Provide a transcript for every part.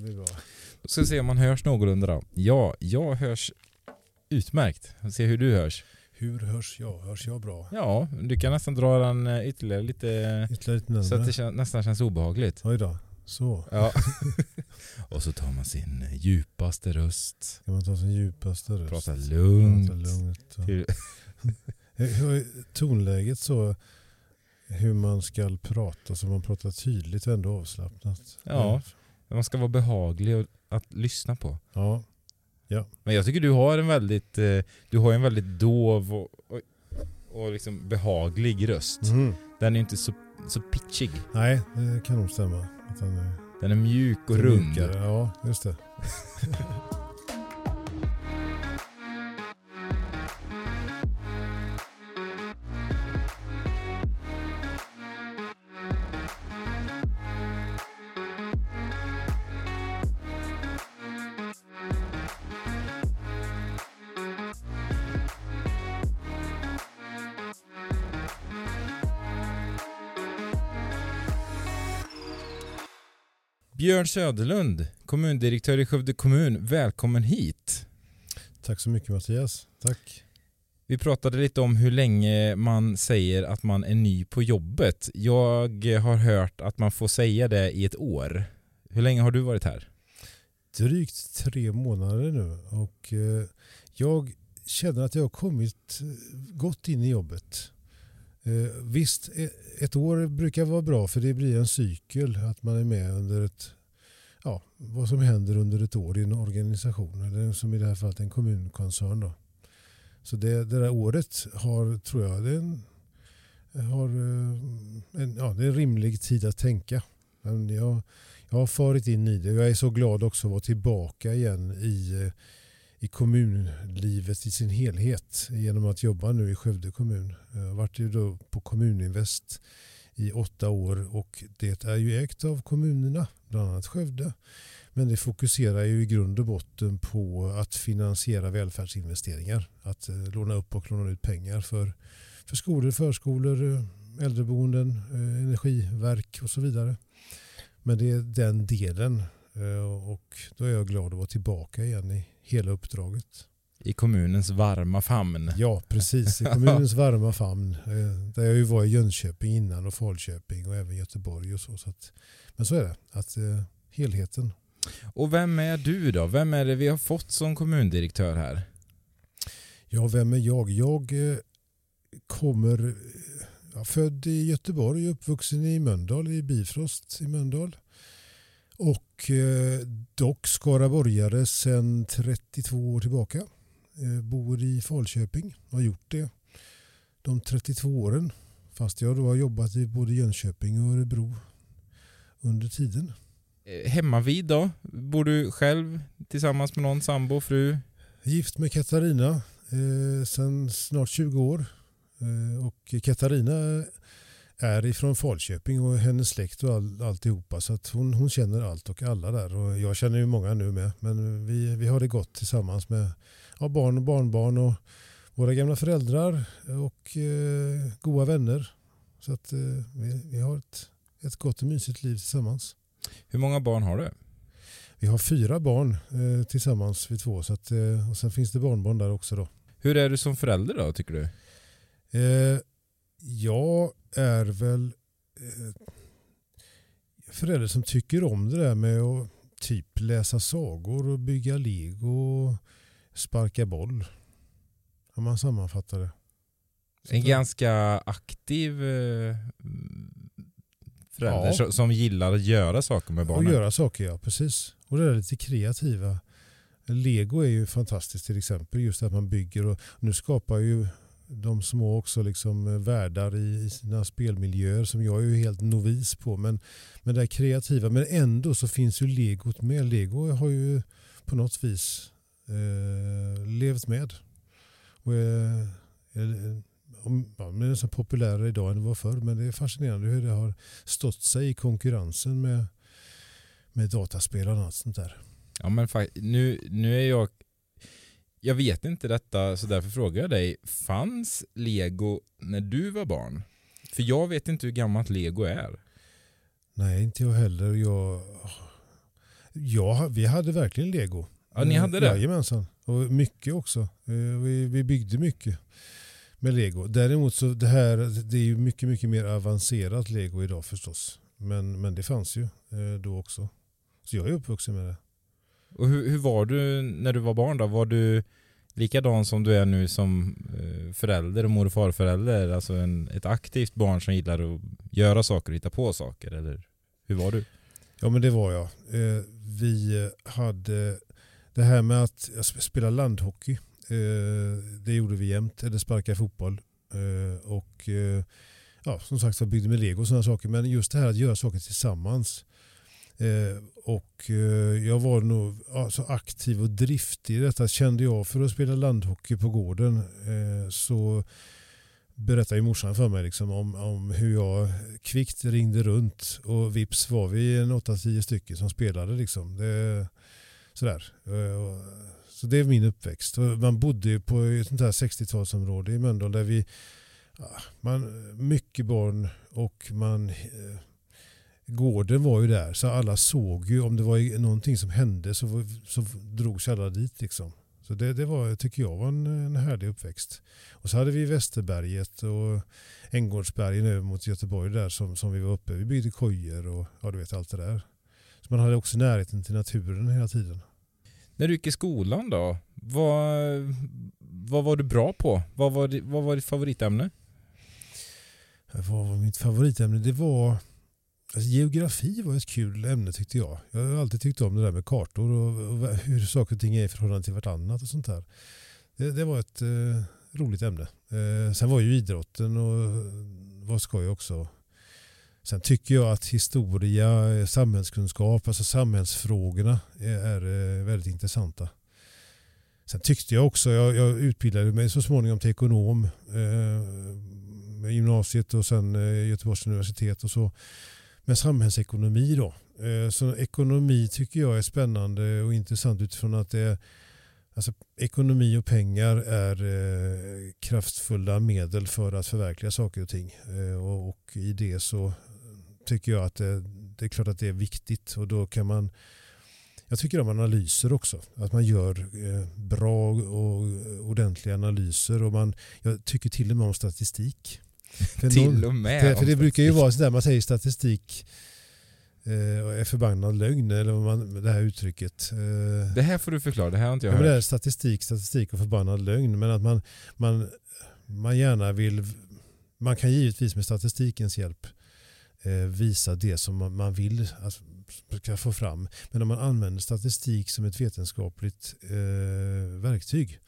Det blir bra. Då ska vi se om man hörs någorlunda då. Ja, jag hörs utmärkt. Vi se hur du hörs. Hur hörs jag? Hörs jag bra? Ja, du kan nästan dra den eh, ytterligare lite Ytterligare lite så att det kän- nästan känns obehagligt. Oj då. Så. Ja. Och så tar man sin eh, djupaste röst. Kan man ta sin djupaste röst? Prata lugnt. Prata lugnt. och- är tonläget så? Hur man ska prata så man pratar tydligt och ändå avslappnat. Ja. Man ska vara behaglig att lyssna på. Ja. Men jag tycker du har en väldigt, eh, du har en väldigt dov och, och, och liksom behaglig röst. Mhm. Den är inte så, så pitchig. Nej, det kan nog stämma. Den är Den är mjuk och rund. mjukare. Ja, just det. Björn Söderlund, kommundirektör i Skövde kommun. Välkommen hit. Tack så mycket Mattias. Tack. Vi pratade lite om hur länge man säger att man är ny på jobbet. Jag har hört att man får säga det i ett år. Hur länge har du varit här? Drygt tre månader nu och eh, jag känner att jag har kommit eh, gott in i jobbet. Eh, visst, e- ett år brukar vara bra för det blir en cykel att man är med under ett ja, vad som händer under ett år i en organisation eller som i det här fallet en kommunkoncern. Då. Så det, det där året har, tror jag, det är en, har, eh, en, ja, det är en rimlig tid att tänka. Men jag, jag har farit in i det. Jag är så glad också att vara tillbaka igen i, eh, i kommunlivet i sin helhet genom att jobba nu i Skövde kommun. Jag har varit ju då på Kommuninvest i åtta år och det är ju ägt av kommunerna, bland annat Skövde. Men det fokuserar ju i grund och botten på att finansiera välfärdsinvesteringar. Att eh, låna upp och låna ut pengar för, för skolor, förskolor, eh, äldreboenden, eh, energiverk och så vidare. Men det är den delen och då är jag glad att vara tillbaka igen i hela uppdraget. I kommunens varma famn. Ja, precis. I kommunens varma famn. eh, Där jag ju var i Jönköping innan och Falköping och även Göteborg och så. så att, men så är det. Att eh, helheten. Och vem är du då? Vem är det vi har fått som kommundirektör här? Ja, vem är jag? Jag eh, kommer... eh, Ja, född i Göteborg uppvuxen i Mölndal, i Bifrost i Mölndal. Och eh, dock skaraborgare sedan 32 år tillbaka. Eh, bor i Falköping och har gjort det de 32 åren. Fast jag då har jobbat i både Jönköping och Örebro under tiden. Eh, Hemmavid då? Bor du själv tillsammans med någon sambo, fru? Gift med Katarina eh, sedan snart 20 år. Eh, och Katarina är ifrån Falköping och hennes släkt och all, alltihopa. Så att hon, hon känner allt och alla där. Och jag känner ju många nu med. Men vi, vi har det gott tillsammans med ja, barn och barnbarn och våra gamla föräldrar och eh, goda vänner. Så att eh, vi, vi har ett, ett gott och mysigt liv tillsammans. Hur många barn har du? Vi har fyra barn eh, tillsammans vi två. Så att, eh, och sen finns det barnbarn där också då. Hur är du som förälder då, tycker du? Eh, jag är väl eh, förälder som tycker om det där med att typ läsa sagor och bygga lego och sparka boll. Om man sammanfattar det. Så En ganska aktiv eh, förälder Ja. som- gillar att göra saker med Och barnen. göra saker, ja precis. Och det är lite kreativa. Lego är ju fantastiskt till exempel. Just att man bygger och nu skapar ju de små också liksom eh, världar i sina spelmiljöer som jag är ju helt novis på. Men, men det är kreativa. Men ändå så finns ju legot med. Lego har ju på något vis eh, levt med. Och, eh, eh, om, ja, det är nästan populärare idag än det var förr. Men det är fascinerande hur det har stått sig i konkurrensen med, med dataspel och annat sånt där. Ja men nu, nu är jag Jag vet inte detta så därför frågar jag dig Fanns lego när du var barn? För jag vet inte hur gammalt lego är Nej, inte jag heller. Jag, Ja, vi hade verkligen lego. Ja, ni hade det? Jajamensan. Och mycket också. Eh, Vi, vi byggde mycket med lego. Däremot så det här, det är ju mycket, mycket mer avancerat lego idag förstås. Men, men det fanns ju eh, då också. Så jag är uppvuxen med det. Och hur, hur var du när du var barn då? Var du likadan som du är nu som eh, förälder och mor och farförälder? Alltså en, ett aktivt barn som gillar att göra saker och hitta på saker? Eller hur var du? Ja men det var jag. Eh, Vi hade det här med att spela landhockey. Eh, det gjorde vi jämt. Eller sparka fotboll. Eh, och eh, ja, som sagt så byggde med lego och sådana saker. Men just det här att göra saker tillsammans. Och jag var nog ja, så aktiv och driftig i detta kände jag. För att spela landhockey på gården så berättade ju morsan för mig liksom om, om hur jag kvickt ringde runt och vips var vi en 8-10 stycken som spelade. Liksom. Det, sådär. Eh, så det är min uppväxt. Man bodde på ett sånt här 60-talsområde i Mölndal där vi ja, man, mycket barn och man eh, gården var ju där så alla såg ju om det var någonting som hände så, så drogs alla dit liksom. Så det, det var, tycker jag var en, en härlig uppväxt. Och så hade vi Västerberget och Änggårdsbergen över mot Göteborg där som, som vi var uppe. Vi byggde kojor och ja, du vet allt det där. Så man hade också närheten till naturen hela tiden. När du gick i skolan då? Vad, vad var du bra på? Vad var, vad var ditt favoritämne? Vad var mitt favoritämne? Det var alltså, geografi var ett kul ämne tyckte jag. Jag har alltid tyckt om det där med kartor och, och hur saker och ting är i förhållande till vartannat och sånt där. Det, det var ett eh, roligt ämne. Eh, sen var ju idrotten och eh, var skoj också. Sen tycker jag att historia, eh, samhällskunskap, alltså samhällsfrågorna eh, är, eh, väldigt intressanta. Sen tyckte jag också, jag, jag utbildade mig så småningom till ekonom eh, gymnasiet och sen eh, Göteborgs universitet och så Men samhällsekonomi då. Eh, så ekonomi tycker jag är spännande och intressant utifrån att det är Alltså, ekonomi och pengar är eh, kraftfulla medel för att förverkliga saker och ting. Eh, och, och i det så tycker jag att det, det är klart att det är viktigt och då kan man jag tycker om analyser också. Att man gör eh, bra och ordentliga analyser. Och man, jag tycker till och med om statistik. För Till och med. för, för det brukar ju vara sådär man säger statistik eh, och är förbannad lögn. Eller vad man, det här uttrycket. Eh, Det här får du förklara, det här har inte jag Ja, men det hört. är statistik, statistik och förbannad lögn. Men att man, man, man gärna vill... Man kan givetvis med statistikens hjälp Eh, visa det som man, vill ska få fram. Men om man använder statistik som ett vetenskapligt eh, verktyg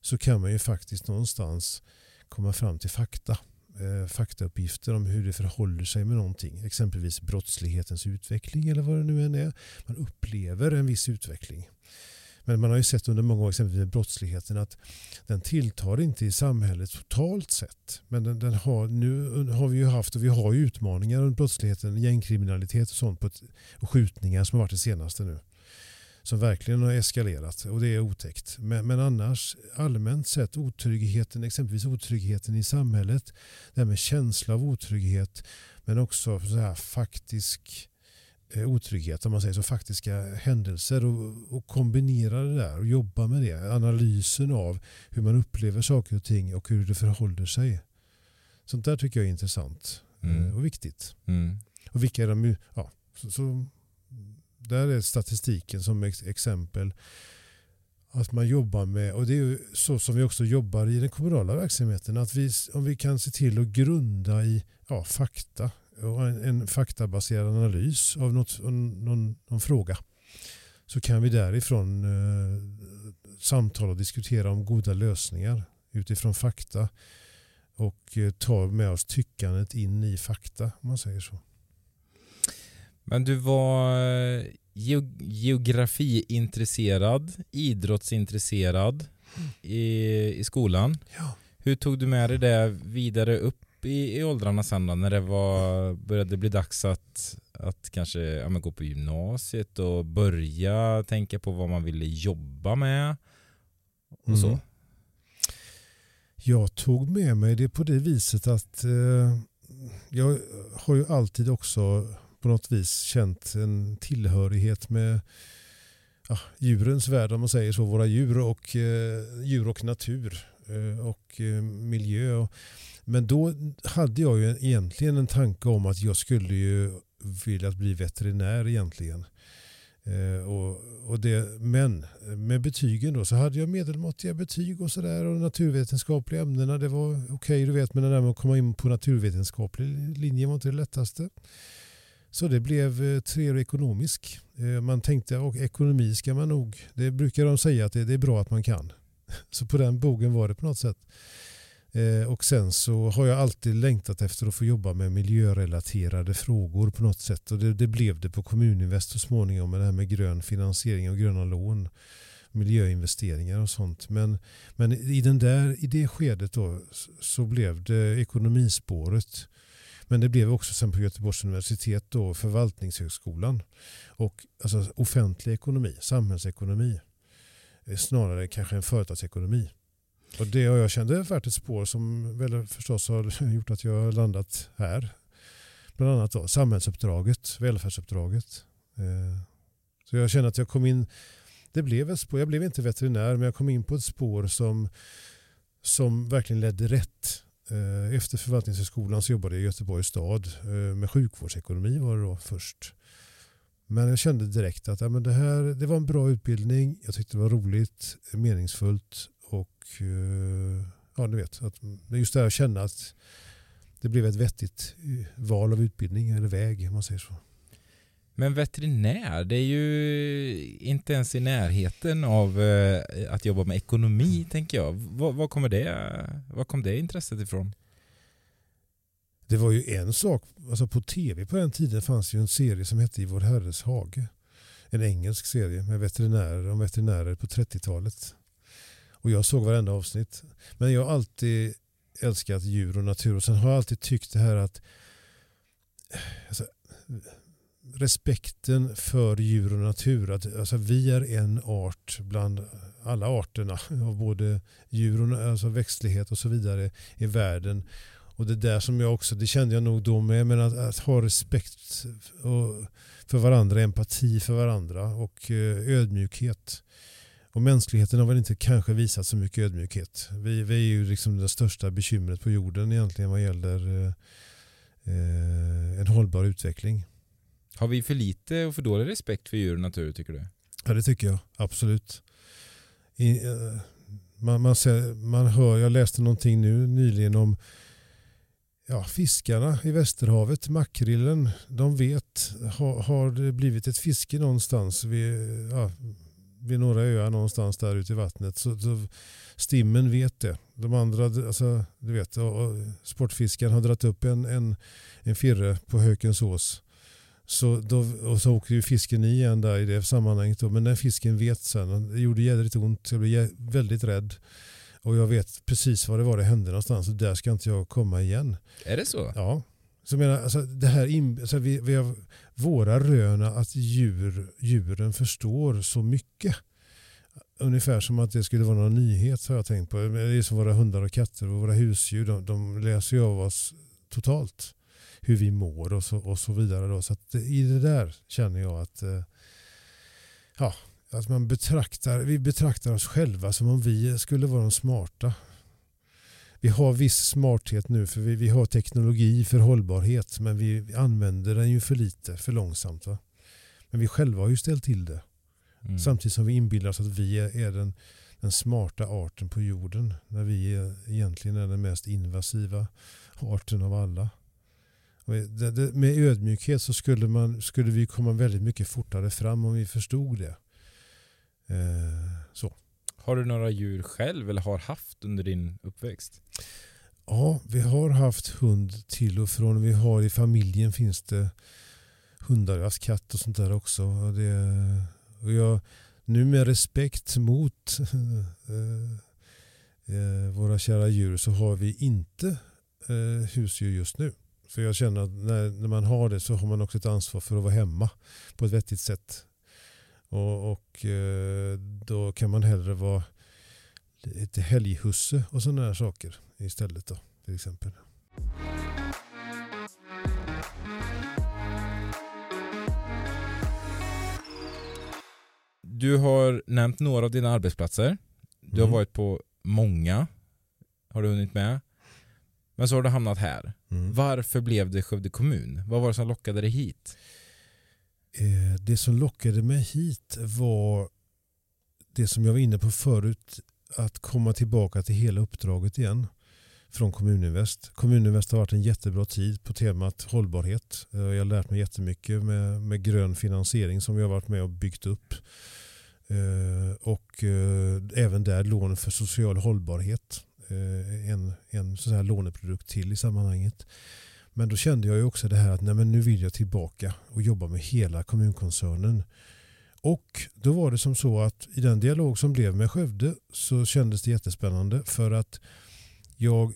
så kan man ju faktiskt någonstans komma fram till fakta. Eh, faktauppgifter om hur det förhåller sig med någonting. Exempelvis brottslighetens utveckling eller vad det nu än är. Man upplever en viss utveckling. Men man har ju sett under många år exempelvis med brottsligheten att den tilltar inte i samhället totalt sett. Men den, den har, nu har vi ju haft och vi har ju utmaningar runt brottsligheten, gängkriminalitet och sånt på ett, och skjutningar som har varit det senaste nu. Som verkligen har eskalerat och det är otäckt. Men, men annars allmänt sett otryggheten, exempelvis otryggheten i samhället, det här med känsla av otrygghet men också så här faktisk eh, otrygghet, om man säger så, faktiska händelser och, och kombinera det där och jobba med det. Analysen av hur man upplever saker och ting och hur det förhåller sig. Sånt där tycker jag är intressant Mm. eh, och viktigt. Mm. Och vilka är de ja, så, så, där är statistiken som ex, exempel att man jobbar med, och det är så som vi också jobbar i den kommunala verksamheten, att vi, om vi kan se till att grunda i ja, fakta och en, en faktabaserad analys av något, någon, någon, fråga så kan vi därifrån eh, samtala och diskutera om goda lösningar utifrån fakta och eh, ta med oss tyckandet in i fakta om man säger så. Men du var eh, geo- geografiintresserad, idrottsintresserad i, i skolan. Ja. Hur tog du med dig det vidare upp i, i åldrarna sen då, när det var, började bli dags att, att kanske ja, men gå på gymnasiet och börja tänka på vad man ville jobba med och så? Mm. Jag tog med mig det på det viset att eh, jag har ju alltid också på något vis känt en tillhörighet med ja, djurens värld om man säger så, våra djur och eh, djur och natur Eh, och eh, miljö. Men då hade jag ju egentligen en tanke om att jag skulle ju vilja bli veterinär egentligen. Eh, och, och det, men med betygen då så hade jag medelmåttiga betyg och sådär och naturvetenskapliga ämnena det var okej okay, du vet men det där med att komma in på naturvetenskaplig linje var inte det lättaste. Så det blev tre treårig ekonomisk. Man tänkte och ekonomi ska man nog, det brukar de säga att det, det är bra att man kan. Så på den bogen var det på något sätt. Eh, och sen så har jag alltid längtat efter att få jobba med miljörelaterade frågor på något sätt. Och det, det blev det på Kommuninvest så småningom med det här med grön finansiering och gröna lån. Miljöinvesteringar och sånt. Men, men i, den där, i det skedet då så blev det ekonomispåret. Men det blev också sen på Göteborgs universitet då förvaltningshögskolan. Och alltså offentlig ekonomi, samhällsekonomi. Eh, snarare kanske en företagsekonomi. Och det har jag känt är varit ett spår som väl förstås har gjort att jag har landat här. Bland annat då, samhällsuppdraget, välfärdsuppdraget. Eh, så jag känner att jag kom in, det blev ett spår, jag blev inte veterinär men jag kom in på ett spår som, som verkligen ledde rätt. Eh, efter förvaltningshögskolan så jobbade jag i Göteborgs stad eh, med sjukvårdsekonomi var det då först. Men jag kände direkt att ja, men det här det var en bra utbildning. Jag tyckte det var roligt, meningsfullt och eh, ja, du vet, att just det här att känna att det blev ett vettigt eh, val av utbildning eller väg om man säger så. Men veterinär, det är ju inte ens i närheten av eh, att jobba med ekonomi tänker jag. Var, var, kommer det, var kom det intresset ifrån? Det var ju en sak, alltså på tv på den tiden fanns ju en serie som hette I vår herres hage. En engelsk serie med veterinärer om veterinärer på 30-talet. Och jag såg varenda avsnitt. Men jag har alltid älskat djur och natur och sen har jag alltid tyckt det här att alltså, respekten för djur och natur. Att, alltså, vi är en art bland alla arterna av både djur och alltså, växtlighet och så vidare i världen. Och det där som jag också, det kände jag nog då med, men att, att ha respekt för varandra, empati för varandra och eh, ödmjukhet. Och mänskligheten har väl inte kanske visat så mycket ödmjukhet. Vi, vi är ju liksom det största bekymret på jorden egentligen vad gäller eh, eh, en hållbar utveckling. Har vi för lite och för dålig respekt för djur och natur tycker du? Ja det tycker jag, absolut. I, eh, man, man, ser, man hör, jag läste någonting nu nyligen om ja, fiskarna i Västerhavet, makrillen, de vet, har, har det blivit ett fiske någonstans vid, ja, vid några öar någonstans där ute i vattnet. Så, så stimmen vet det. De andra, alltså, du vet, sportfiskaren har dragit upp en, en, en firre på Hökensås. Så då, och så åker ju fisken i igen där i det sammanhanget. Då. Men den fisken vet sen, det gjorde jädrigt ont, jag blev väldigt rädd. Och jag vet precis var det var det hände någonstans och där ska inte jag komma igen. Är det så? Ja. Så jag menar, alltså, det här in, alltså, vi, vi har våra röna att djur, djuren förstår så mycket. Ungefär som att det skulle vara någon nyhet har jag tänkt på. Det är som våra hundar och katter och våra husdjur. De, de läser ju av oss totalt. Hur vi mår och så, och så vidare. Då. Så i det där känner jag att eh, ja, att man betraktar, vi betraktar oss själva som om vi skulle vara de smarta vi har viss smarthet nu för vi, vi har teknologi för hållbarhet men vi använder den ju för lite, för långsamt. Va? Men vi själva har ju ställt till det. Mm. Samtidigt som vi inbillar oss att vi är, är den, den smarta arten på jorden. När vi är, egentligen är den mest invasiva arten av alla. Med ödmjukhet så skulle, man, skulle vi komma väldigt mycket fortare fram om vi förstod det. Eh, så. Har du några djur själv eller har haft under din uppväxt? Ja, vi har haft hund till och från. Vi har i familjen finns det hundar, alltså katt och sånt där också. Och det, och jag, nu med respekt mot eh, eh, våra kära djur så har vi inte eh, husdjur just nu. För jag känner att när, när man har det så har man också ett ansvar för att vara hemma på ett vettigt sätt. Och, och eh, då kan man hellre vara lite helghusse och sådana här saker istället då till exempel. Du har nämnt några av dina arbetsplatser. Du mm. har varit på många. Har du hunnit med? Men så har du hamnat här. Mm. Varför blev det Skövde kommun? Vad var det som lockade dig hit? Eh, Det som lockade mig hit var det som jag var inne på förut, att komma tillbaka till hela uppdraget igen från Kommuninvest. Kommuninvest har varit en jättebra tid på temat hållbarhet. Eh, jag har lärt mig jättemycket med, med grön finansiering som jag har varit med och byggt upp. Eh, och eh, även där lån för social hållbarhet. En, en sån här låneprodukt till i sammanhanget. Men då kände jag ju också det här att nej, men nu vill jag tillbaka och jobba med hela kommunkoncernen. Och då var det som så att i den dialog som blev med Skövde så kändes det jättespännande för att jag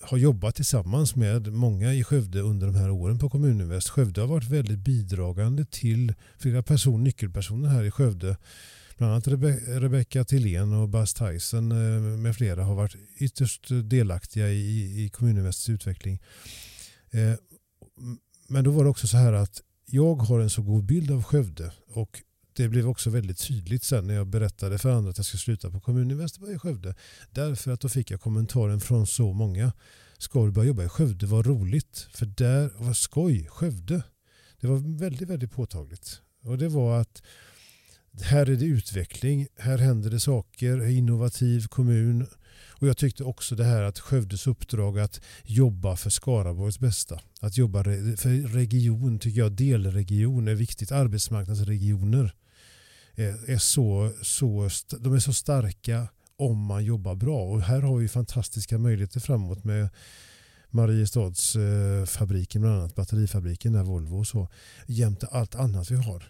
har jobbat tillsammans med många i Skövde under de här åren på Kommuninvest. Skövde har varit väldigt bidragande till flera person, nyckelpersoner här i Skövde. Bland annat Rebe- Rebecca Tillén och Buzz Tyson eh, med flera har varit ytterst delaktiga i, i Kommuninvests utveckling. Eh, Men då var det också så här att jag har en så god bild av Skövde och det blev också väldigt tydligt sen när jag berättade för andra att jag ska sluta på Kommuninvest i Skövde. Därför att då fick jag kommentaren från så många. Ska du börja jobba i Skövde? Vad roligt. För där var skoj. Skövde. Det var väldigt, väldigt påtagligt. Och det var att här är det utveckling. Här händer det saker. Innovativ kommun. Och jag tyckte också det här att Skövdes uppdrag att jobba för Skaraborgs bästa. Att jobba för region tycker jag, delregion är viktigt. Arbetsmarknadsregioner är, så, så, de är så starka om man jobbar bra. Och här har vi fantastiska möjligheter framåt med Mariestads eh, fabriken, bland annat batterifabriken där Volvo och så, jämte allt annat vi har.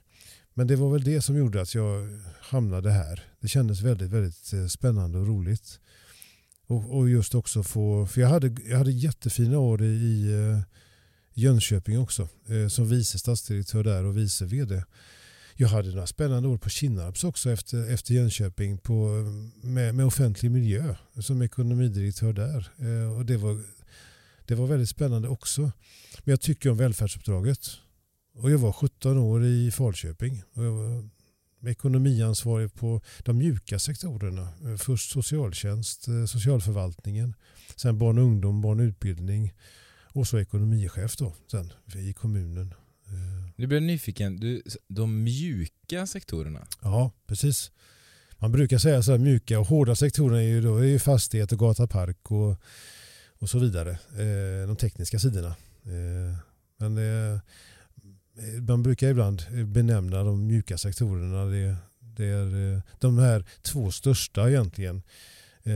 Men det var väl det som gjorde att jag hamnade här. Det kändes väldigt, väldigt eh, spännande och roligt. Och, och just också få, för jag hade, jag hade jättefina år i, i eh, Jönköping också, eh, som vice stadsdirektör där och vice vd. Jag hade några spännande år på Kinnarps också efter, efter Jönköping på, med, med offentlig miljö som ekonomidirektör där. Eh, och det, var, det var väldigt spännande också. Men jag tycker om välfärdsuppdraget. Och jag var 17 år i Falköping. Och jag var ekonomiansvarig på de mjuka sektorerna. Eh, Först socialtjänst, eh, socialförvaltningen, sen barn och ungdom, barn och utbildning och så ekonomichef då sen i kommunen. Eh, Du blev nyfiken. Du, de mjuka sektorerna. Ja, precis. Man brukar säga så här mjuka och hårda sektorerna är ju, då, är ju fastighet och gata, park och, och så vidare. De tekniska sidorna. Men eh, Eh, man brukar ibland eh, benämna de mjuka sektorerna. Det, det är eh, de här två största egentligen. Eh,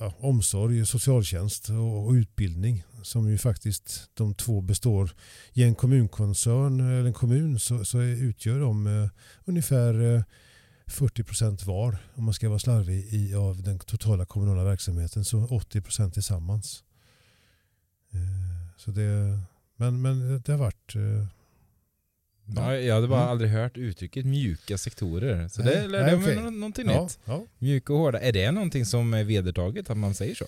ja, omsorg, socialtjänst och, och utbildning som ju faktiskt de två består. I en kommunkoncern eller en kommun så, så utgör de eh, ungefär eh, 40 procent var om man ska vara slarvig i, av den totala kommunala verksamheten så 80 procent tillsammans. Eh, Så det, men, men det har varit eh, Ja, jag hade bara Mm. aldrig hört uttrycket mjuka sektorer. Så Nej, det lärde jag mig någonting ja, nytt. ja, Mjuka och hårda. Är det någonting som är vedertaget att man säger så?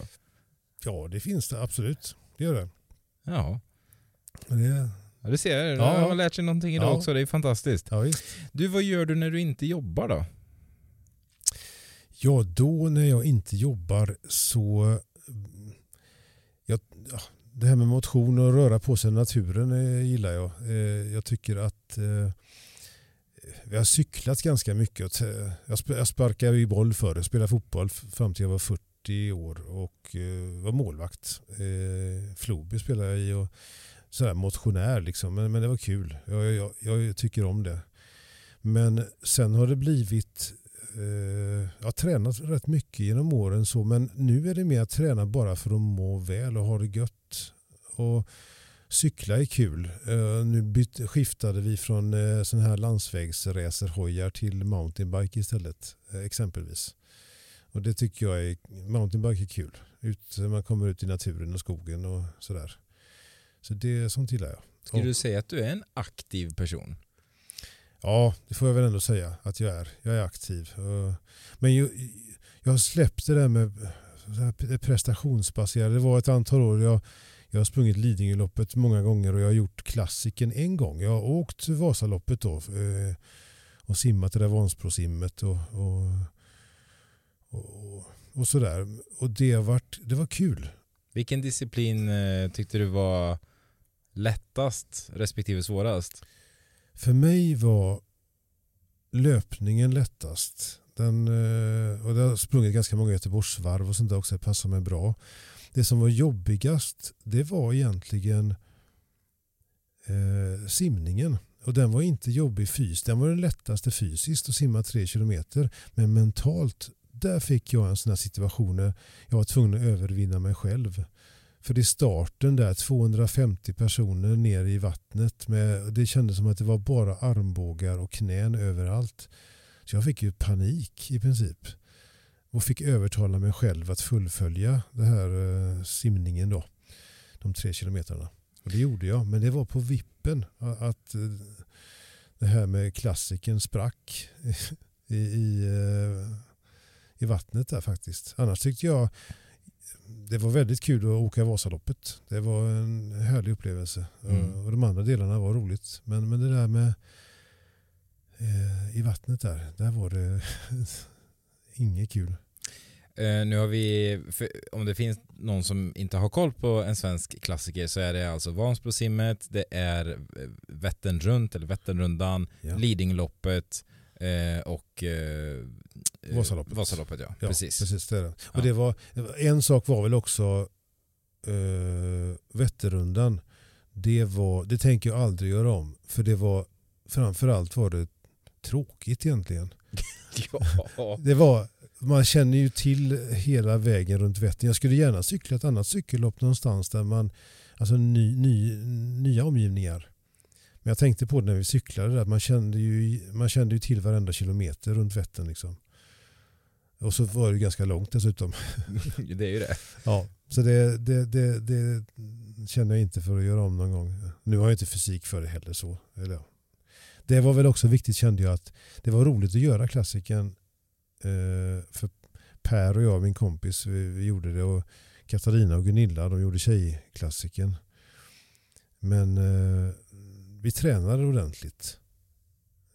ja, det finns det absolut. Det gör det. Ja. det Ja, du ser, Ja. jag har lärt sig någonting idag Ja. också. Det är fantastiskt. Du, vad gör du när du inte jobbar då? Ja, då när jag inte jobbar så... Jag, ja, det här med motion och röra på sig i naturen eh, gillar jag. Eh, jag tycker att eh, vi har cyklat ganska mycket. Jag sparkade i boll förr. Jag spelade fotboll fram till jag var 40 år och var målvakt. Floby spelade jag i och sådär motionär liksom. Men, men det var kul. Jag, jag, jag tycker om det. Men sen har det blivit eh, jag har tränat rätt mycket genom åren så men nu är det mer att träna bara för att må väl och ha det gött. Och cykla är kul. Eh, nu byt, skiftade vi från eh, sån här landsvägsracerhojar till mountainbike istället eh, exempelvis. Och det tycker jag är, mountainbike är kul. Ut, man kommer ut i naturen och skogen och sådär. Så det sånt gillar jag. Skulle du säga att du är en aktiv person? Ja, det får jag väl ändå säga att jag är. Jag är aktiv. Men ju- jag har släppt det där med det prestationsbaserade. Det var ett antal år. Jag, jag har sprungit Lidingöloppet många gånger och jag har gjort klassiken en gång. Jag har åkt Vasaloppet då. Eh, och simmat det där Vansbrosimmet och, och, och, och sådär. Och det, varit, det var kul. Vilken disciplin eh, tyckte du var lättast respektive svårast? För mig var löpningen lättast. Den, eh, och det har sprungit ganska många Göteborgsvarv och sånt där också. Det passar mig bra. Det som var jobbigast det var egentligen eh, simningen. Och den var inte jobbig fysiskt. Den var den lättaste fysiskt att simma tre kilometer. Men mentalt, där fick jag en sån här situation där jag var tvungen att övervinna mig själv. För i starten där, 250 personer ner i vattnet. Med, det kändes som att det var bara armbågar och knän överallt. Så jag fick ju panik i princip. Och fick övertala mig själv att fullfölja den här eh, simningen då. De tre kilometrarna. Och det gjorde jag, men det var på vippen att eh, det här med klassiken sprack i, i, eh, i vattnet där faktiskt. Annars tyckte jag det var väldigt kul att åka Vasaloppet. Det var en härlig upplevelse. Mm. Och de andra delarna var roligt. Men, men det där med eh, i vattnet där, där var det inget kul. Uh, nu har vi, om det finns någon som inte har koll på en svensk klassiker så är det alltså Vansbrosimmet, det är eh, Vättern runt eller Vätternrundan, ja. Lidingöloppet uh, och uh, Vasaloppet. Vasaloppet ja. ja precis. precis det Och ja. det var, en sak var väl också uh, Vätternrundan. Det, var, det tänker jag aldrig göra om. För det var framförallt var det tråkigt egentligen. ja. Det var man känner ju till hela vägen runt Vättern. Jag skulle gärna cykla ett annat cykellopp någonstans där man, alltså ny, ny, nya omgivningar. Men jag tänkte på det när vi cyklade där, man kände ju, man kände ju till varenda kilometer runt Vättern liksom. Och så var det ganska långt dessutom. det är ju det. Ja, så det, det, det, det, känner jag inte för att göra om någon gång. Nu har jag inte fysik för det heller så. Eller, Det var väl också viktigt kände jag att det var roligt att göra klassiken Eh, för Per och jag, min kompis, vi, vi, gjorde det och Katarina och Gunilla de gjorde tjejklassiken. Men eh, vi tränade ordentligt.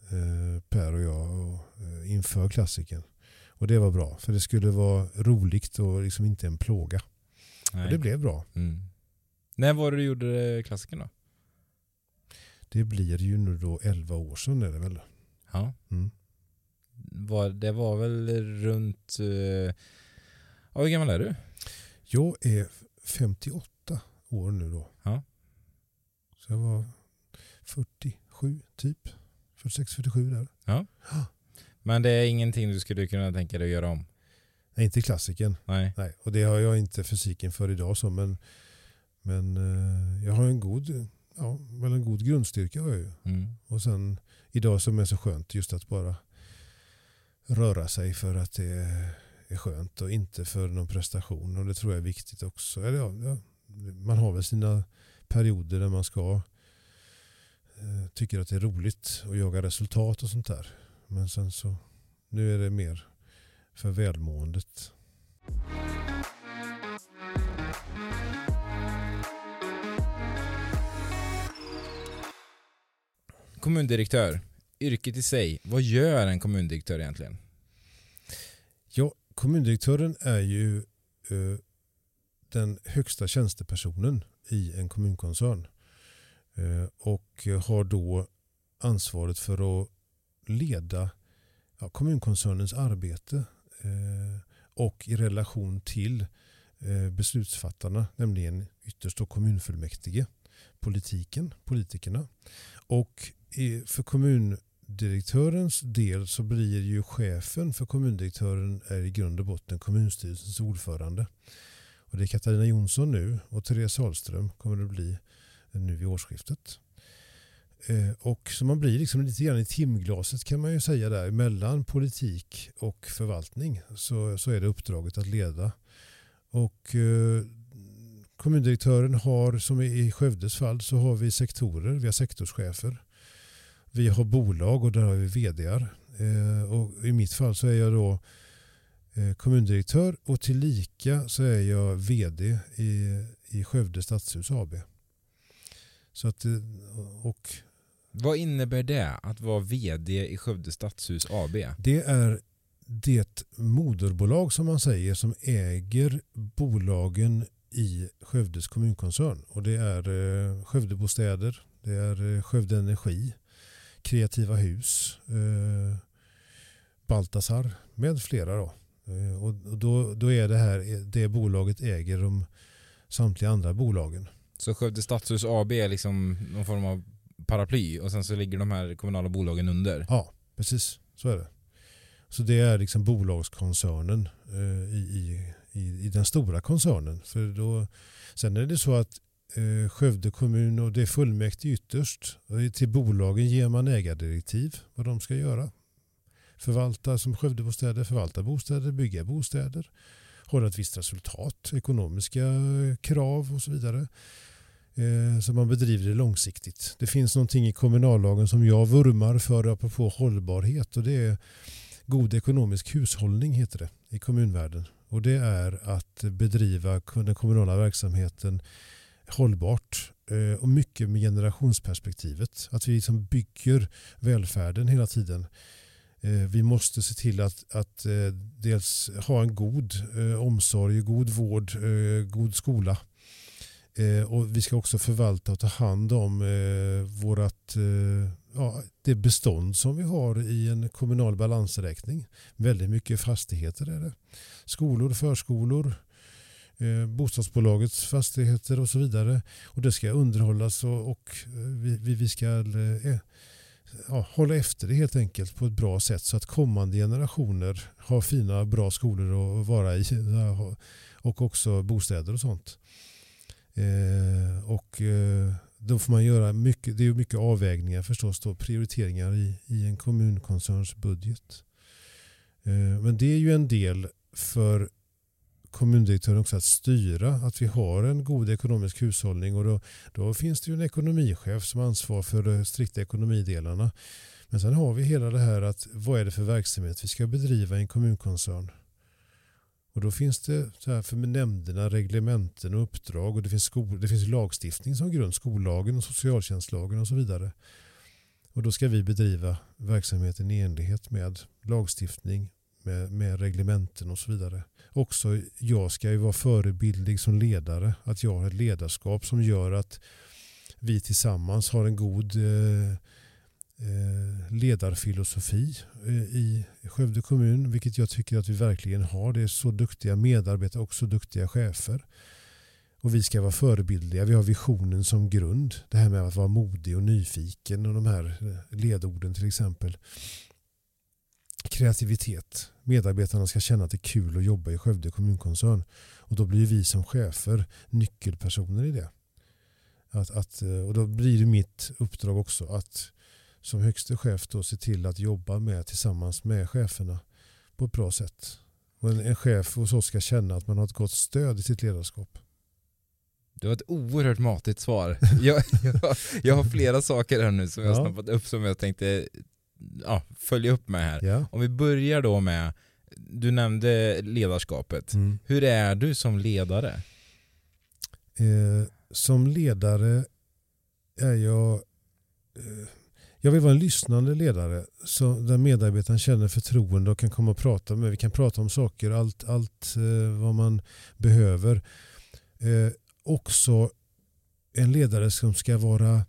Eh, per och jag och, eh, inför klassiken. Och det var bra för det skulle vara roligt och liksom inte en plåga. Och det blev bra. Mm. När var det du gjorde klassiken då? Det blir ju nu då 11 år sedan är det väl. Ja. Mm var, det var väl runt... Uh, ja, hur gammal är du? Jag är 58 år nu då. Ja. Så jag var 47 typ. 46-47 där. Ja. Men det är ingenting du skulle kunna tänka dig att göra om? Nej, inte klassiken. Nej. Nej. Och det har jag inte fysiken för idag så men, men uh, jag har en god, ja, väl en god grundstyrka har jag ju. Mm. Och sen idag som är så skönt just att bara röra sig för att det är skönt och inte för någon prestation. Och det tror jag är viktigt också. Eller ja, man har väl sina perioder där man ska eh, tycker att det är roligt att jaga resultat och sånt där. Men sen så nu är det mer för välmåendet. Kommundirektör yrket i sig, vad gör en kommundirektör egentligen? Ja, kommundirektören är ju eh, den högsta tjänstepersonen i en kommunkoncern eh, Eh, och har då ansvaret för att leda ja, kommunkoncernens arbete eh, och i relation till eh, beslutsfattarna, nämligen ytterst då kommunfullmäktige, politiken, politikerna. Och för kommundirektörens del så blir ju chefen för kommundirektören är i grund och botten kommunstyrelsens ordförande. Och det är Katarina Jonsson nu och Therese Ahlström kommer det bli nu vid årsskiftet. Eh, och så man blir liksom lite grann i timglaset kan man ju säga där mellan politik och förvaltning så, så är det uppdraget att leda. Och eh, kommundirektören har som i Skövdes fall så har vi sektorer, vi har sektorschefer vi har bolag och där har vi vdar. Eh, och I mitt fall så är jag då eh, kommundirektör och tillika så är jag vd i, i Skövde Stadshus AB. Så att, och Vad innebär det att vara VD i Skövde Stadshus AB? Det är det moderbolag som man säger som äger bolagen i Skövdes kommunkoncern. Och det är eh, Skövdebostäder, det är eh, Skövde Energi, Kreativa Hus, eh, Baltasar med flera. Då. Eh, och då, då är det här det bolaget äger de samtliga andra bolagen. Så Skövde Stadshus AB är liksom någon form av paraply och sen så ligger de här kommunala bolagen under? Ja, precis. Så är det. Så det är liksom bolagskoncernen eh, i, i, i den stora koncernen. För då, sen är det så att eh, Skövde kommun och det är fullmäktige ytterst. Eh, till bolagen ger man ägardirektiv vad de ska göra. Förvalta som Skövdebostäder, förvalta bostäder, bygga bostäder, hålla ett visst resultat, ekonomiska krav och så vidare. Eh, så man bedriver det långsiktigt. Det finns någonting i kommunallagen som jag vurmar för apropå hållbarhet och det är god ekonomisk hushållning heter det i kommunvärlden. Och det är att bedriva den kommunala verksamheten hållbart eh, och mycket med generationsperspektivet. Att vi liksom bygger välfärden hela tiden. Eh, vi måste se till att, att eh, dels ha en god eh, omsorg, god vård, god skola och vi ska också förvalta och ta hand om vårat, ja, det bestånd som vi har i en kommunal balansräkning. Väldigt mycket fastigheter är det. Skolor, förskolor, bostadsbolagets fastigheter och så vidare. Och det ska underhållas och, och vi, vi ska ja, hålla efter det helt enkelt på ett bra sätt så att kommande generationer har fina bra skolor att vara i eh, och också bostäder och sånt. Eh, och eh, då får man göra mycket, det är mycket avvägningar förstås då, prioriteringar i, i en kommunkoncerns budget. Eh, men det är ju en del för kommundirektören också att styra att vi har en god ekonomisk hushållning och då, då finns det ju en ekonomichef som ansvarar för de strikta ekonomidelarna. Men sen har vi hela det här att vad är det för verksamhet vi ska bedriva i en kommunkoncern? Och då finns det så här för nämnderna reglementen och uppdrag och det finns, skol, det finns lagstiftning som grund, skollagen och socialtjänstlagen och så vidare. Och då ska vi bedriva verksamheten i enlighet med lagstiftning, med, med reglementen och så vidare. Också jag ska ju vara förebildlig som ledare, att jag har ett ledarskap som gör att vi tillsammans har en god eh, eh ledarfilosofi eh, i Skövde kommun, vilket jag tycker att vi verkligen har. Det är så duktiga medarbetare och så duktiga chefer. Och vi ska vara förebildliga. Vi har visionen som grund. Det här med att vara modig och nyfiken och de här eh, ledorden till exempel. Kreativitet. Medarbetarna ska känna att det är kul att jobba i Skövde kommunkoncern. Och då blir vi som chefer nyckelpersoner i det. Att, att, och då blir det mitt uppdrag också att som högste chef då se till att jobba med tillsammans med cheferna på ett bra sätt. Och en, en chef hos oss ska känna att man har ett gott stöd i sitt ledarskap. Det var ett oerhört matigt svar. Jag, jag, jag har flera saker här nu som jag har ja. snappat upp som jag tänkte ja, följa upp med här. Ja. Om vi börjar då med, du nämnde ledarskapet. Mm. Hur är du som ledare? Eh, som ledare är jag eh, jag vill vara en lyssnande ledare så där medarbetaren känner förtroende och kan komma och prata med. Vi kan prata om saker, allt, allt eh, vad man behöver. Eh, också en ledare som ska vara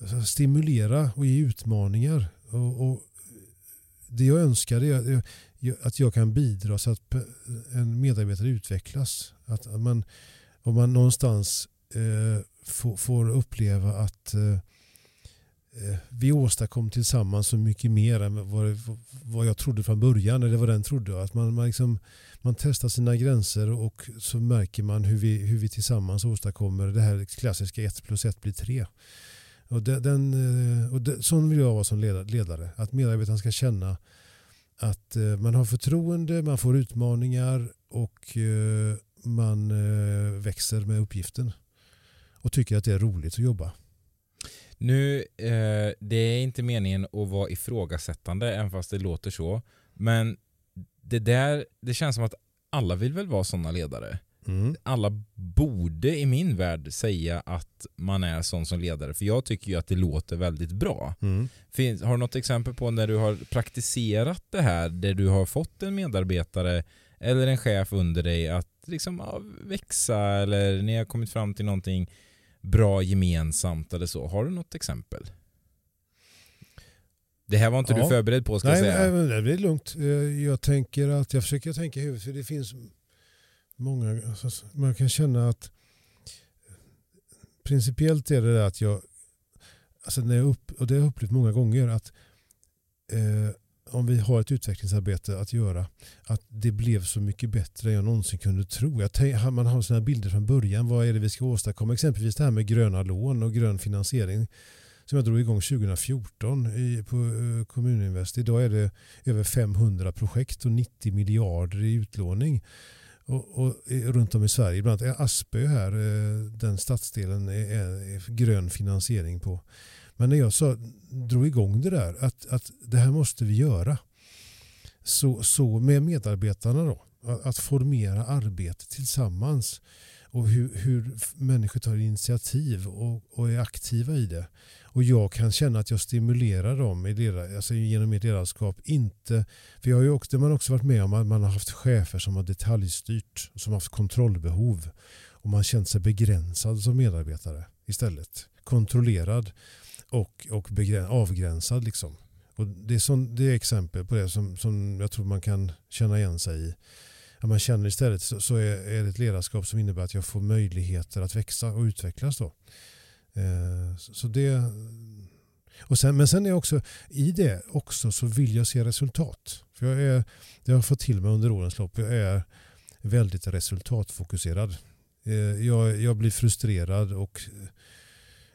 alltså, stimulera och ge utmaningar. Och, och det jag önskar är att jag kan bidra så att en medarbetare utvecklas. Att man, om man någonstans eh, får, får, uppleva att eh, Eh, vi åstadkom tillsammans så mycket mer än vad, vad jag trodde från början eller vad den trodde. Att man, man, liksom, man testar sina gränser och så märker man hur vi, hur vi tillsammans åstadkommer det här klassiska 1 plus 1 blir 3. Och den, den, eh, och den, sån vill jag vara som ledare. Att medarbetarna ska känna att eh, man har förtroende, man får utmaningar och eh, man växer med uppgiften. Och tycker att det är roligt att jobba. Nu, det är inte meningen att vara ifrågasättande, även fast det låter så. Men det där, det känns som att alla vill väl vara sådana ledare. Mm. alla borde i min värld säga att man är sån som ledare. För jag tycker ju att det låter väldigt bra. Mm. Finns, har du något exempel på när du har praktiserat det här, där du har fått en medarbetare eller en chef under dig att liksom ja, växa eller ni har kommit fram till någonting bra gemensamt eller så. Har du något exempel? Det här var inte Ja. du förberedd på ska Nej, jag säga. nej, det är lugnt. Eh, Jag tänker att jag försöker tänka i huvudet för det finns många, alltså, man kan känna att principiellt är det där att jag, alltså när jag upp, och det har jag upplevt många gånger att eh, om vi har ett utvecklingsarbete att göra, att det blev så mycket bättre än jag någonsin kunde tro. Jag man har sina bilder från början, vad är det vi ska åstadkomma? Exempelvis det här med gröna lån och grön finansiering som jag drog igång 2014 i, på eh, Kommuninvest. Idag är det över 500 projekt och 90 miljarder i utlåning. Och, och, runt om i Sverige, bland annat Aspö här, eh, den stadsdelen är, är, är grön finansiering på. Men när jag sa, drog igång det där, att, att det här måste vi göra. Så, så med medarbetarna då, att, att formera arbete tillsammans och hur, hur människor tar initiativ och, och är aktiva i det. Och jag kan känna att jag stimulerar dem i deras, alltså genom mitt ledarskap. Inte, för jag har ju också, man har också varit med om att man har haft chefer som har detaljstyrt, som har haft kontrollbehov. Och man har känt sig begränsad som medarbetare istället. Kontrollerad och, och begräns, avgränsad. Liksom. Och det, är sån, det är exempel på det som, som jag tror man kan känna igen sig i. Att man känner istället så, så är, är det ett ledarskap som innebär att jag får möjligheter att växa och utvecklas. Då. Eh, så så det, och sen, men sen är också i det också så vill jag se resultat. För jag är, det har jag fått till mig under årens lopp. Jag är väldigt resultatfokuserad. Eh, jag, jag blir frustrerad och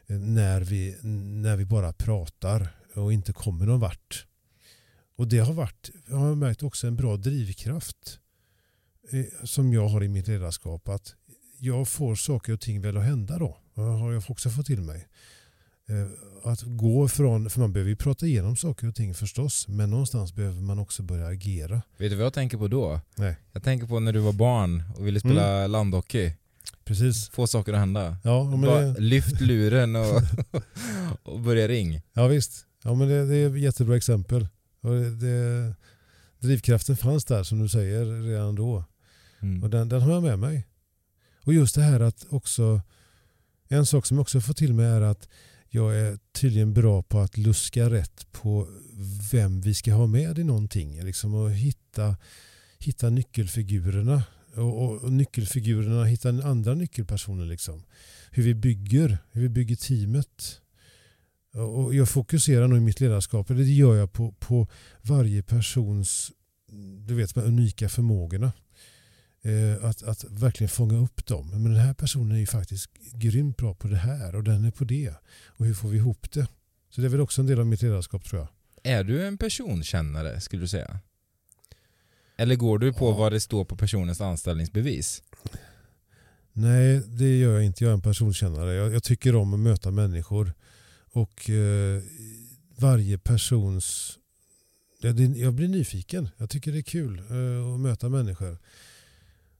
eh, när vi, när vi bara pratar och inte kommer någon vart. Och det har varit, jag har märkt också en bra drivkraft eh, som jag har i mitt ledarskap. Att jag får saker och ting väl att hända då. Det har jag också fått till mig. Eh, Att gå från, för man behöver ju prata igenom saker och ting förstås, men någonstans behöver man också börja agera. Vet du vad jag tänker på då? Nej. Jag tänker på när du var barn och ville spela Mm. landhockey. Precis. Få saker att hända. Ja, det, Lyft luren och, och börja ring. ja visst. Ja, men det, det är ett jättebra exempel. Och det, det, drivkraften fanns där som du säger redan då. Mm. Och den, den har jag med mig. Och just det här att också, en sak som jag också får till mig är att jag är tydligen bra på att luska rätt på vem vi ska ha med i någonting. Liksom och hitta, hitta nyckelfigurerna. Och, och, och nyckelfigurerna hittar andra nyckelpersoner. Liksom. Hur vi bygger, hur vi bygger teamet. Och jag fokuserar nog i mitt ledarskap, eller det gör jag på, på varje persons du vet, de unika förmågorna. Eh, att, att verkligen fånga upp dem. Men den här personen är ju faktiskt grymt bra på det här och den är på det. Och hur får vi ihop det? Så det är väl också en del av mitt ledarskap tror jag. Är du en personkännare skulle du säga? Eller går du på Ja. vad det står på personens anställningsbevis? Nej, det gör jag inte. Jag är en personkännare. Jag, jag tycker om att möta människor. Och eh, varje persons... Ja, det, jag blir nyfiken. Jag tycker det är kul eh, att möta människor.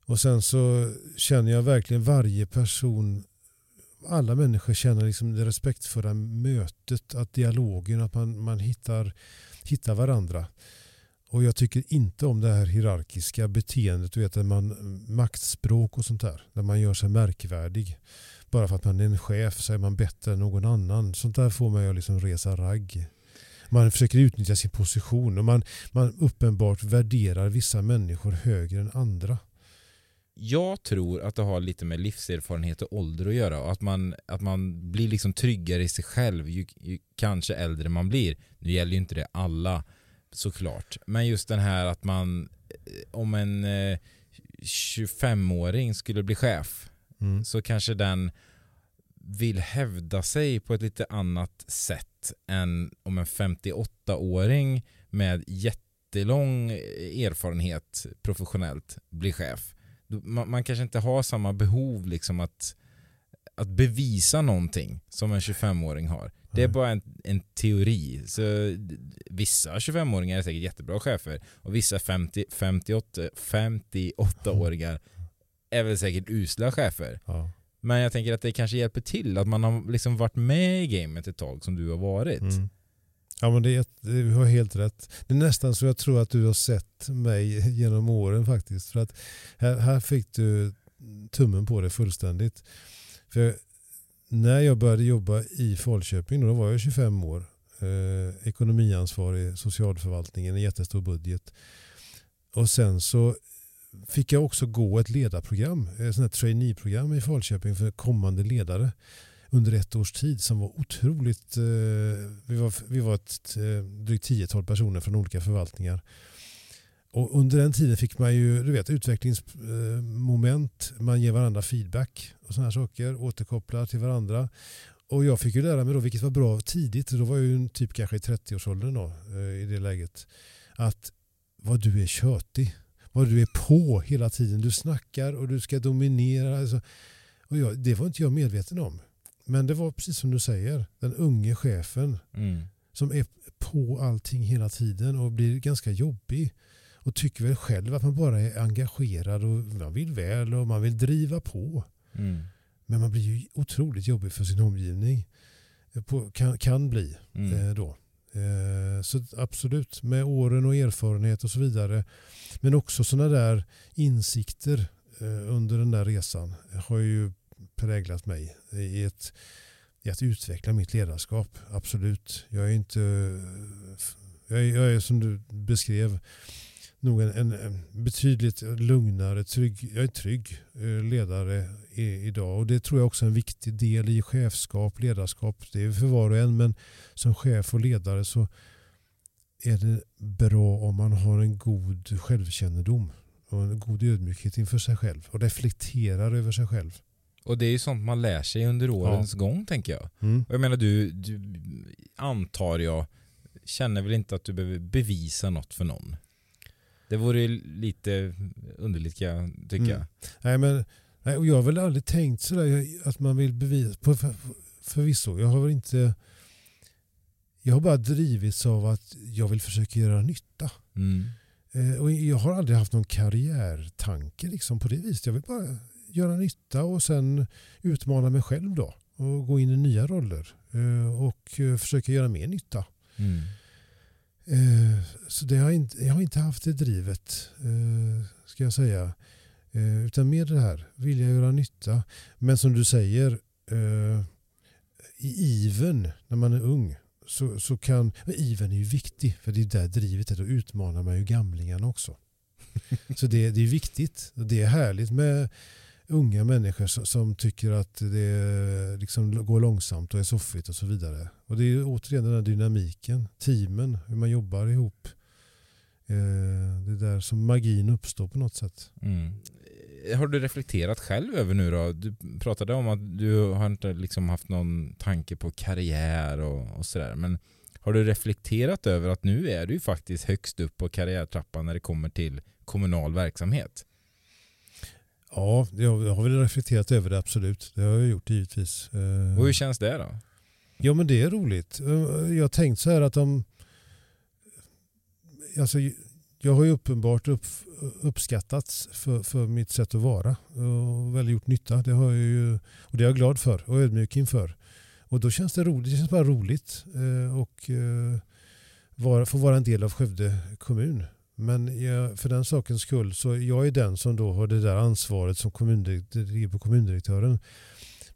Och sen så känner jag verkligen varje person alla människor känner liksom det respektfulla mötet, att dialogen, att man, man hittar, hittar varandra. Och jag tycker inte om det här hierarkiska beteendet, du vet, där man, maktspråk och sånt där. Där man gör sig märkvärdig. Bara för att man är en chef så är man bättre än någon annan. Sånt där får mig att liksom resa ragg. Man försöker utnyttja sin position och man, man uppenbart värderar vissa människor högre än andra. Jag tror att det har lite med livserfarenhet och ålder att göra och att man, att man blir liksom tryggare i sig själv ju, ju kanske äldre man blir. Nu gäller ju inte det alla såklart, men just den här att man eh, om en eh, 25-åring skulle bli chef Mm. så kanske den vill hävda sig på ett lite annat sätt än om en 58-åring med jättelång erfarenhet professionellt blir chef. Man, man kanske inte har samma behov liksom att, att bevisa någonting som en 25-åring har. Det är bara en, en teori. Så vissa 25-åringar är säkert jättebra chefer och vissa 50, 58, 58-åringar är väl säkert usla chefer. Ja. Men jag tänker att det kanske hjälper till att man har liksom varit med i gamet ett tag som du har varit. Mm. Ja men det är, du har helt rätt. Det är nästan så jag tror att du har sett mig genom åren faktiskt. För att här, här fick du tummen på det fullständigt. För när jag började jobba i Falköping, då var jag 25 år, eh, ekonomiansvarig socialförvaltningen, en jättestor budget. Och sen så fick jag också gå ett ledarprogram, eh, ett sånt här traineeprogram i Falköping för kommande ledare under ett års tid som var otroligt, eh, vi var, vi var ett eh, drygt tiotal personer från olika förvaltningar. Och under den tiden fick man ju du vet, utvecklingsmoment, man ger varandra feedback och sådana saker, återkopplar till varandra. Och jag fick ju lära mig då, vilket var bra tidigt, då var jag ju typ kanske i 30-årsåldern då, eh, i det läget, att vad du är tjötig, vad du är på hela tiden. Du snackar och du ska dominera. Alltså, och jag, det var inte jag medveten om. Men det var precis som du säger, den unge chefen Mm. som är på allting hela tiden och blir ganska jobbig och tycker väl själv att man bara är engagerad och man vill väl och man vill driva på. Mm. Men man blir ju otroligt jobbig för sin omgivning. På, kan, kan bli Mm. eh, då. Eh, så absolut, med åren och erfarenhet och så vidare. Men också sådana där insikter eh, under den där resan har ju präglat mig i, ett, i att utveckla mitt ledarskap. Absolut. Jag är inte... Jag är, jag är som du beskrev nog en, en, en betydligt lugnare, trygg, jag är trygg eh, ledare i, idag. Och det tror jag också är en viktig del i chefskap, ledarskap. Det är för var och en, men som chef och ledare så är det bra om man har en god självkännedom och en god ödmjukhet inför sig själv och reflekterar över sig själv. Och det är ju sånt man lär sig under årens gång tänker jag. Mm. Och jag menar du, du antar jag, känner väl inte att du behöver bevisa något för någon? Det vore ju lite underligt kan jag tycka. Mm. Nej, men, nej, och jag har väl aldrig tänkt sådär att man vill bevisa, på, för, förvisso, jag har väl inte jag har bara drivits av att jag vill försöka göra nytta. Mm. Eh, och jag har aldrig haft någon karriärtanke liksom på det viset. Jag vill bara göra nytta och sen utmana mig själv då. Och gå in i nya roller. Eh, och eh, försöka göra mer nytta. Mm. Eh, så det har inte, jag har inte haft det drivet, ska jag säga. Utan mer det här, vilja göra nytta. Men som du säger, i iven när man är ung så, så kan, iven är ju viktig för det är där drivet är, då utmanar man ju gamlingarna också. så det, det är viktigt, och det är härligt med unga människor som, som tycker att det liksom går långsamt och är soffigt och så vidare. Och det är återigen den här dynamiken, teamen, hur man jobbar ihop. Eh, det är där som magin uppstår på något sätt. Mm. Har du reflekterat själv över nu då? Du pratade om att du har inte liksom haft någon tanke på karriär och, och sådär. Men har du reflekterat över att nu är du ju faktiskt högst upp på karriärtrappan när det kommer till kommunal verksamhet? Ja, jag, har väl reflekterat över det absolut. Det har jag gjort givetvis. Eh, Och hur känns det då? Ja men det är roligt. Eh, Jag har tänkt så här att de... Alltså, jag har ju uppenbart upp, uppskattats för, för mitt sätt att vara och väl gjort nytta. Det har jag ju, och det är jag glad för och ödmjuk inför. Och då känns det roligt. Det känns bara roligt eh, och vara, få vara en del av Skövde kommun. Men jag, för den sakens skull så jag är den som då har det där ansvaret som kommundirektör, på kommundirektören.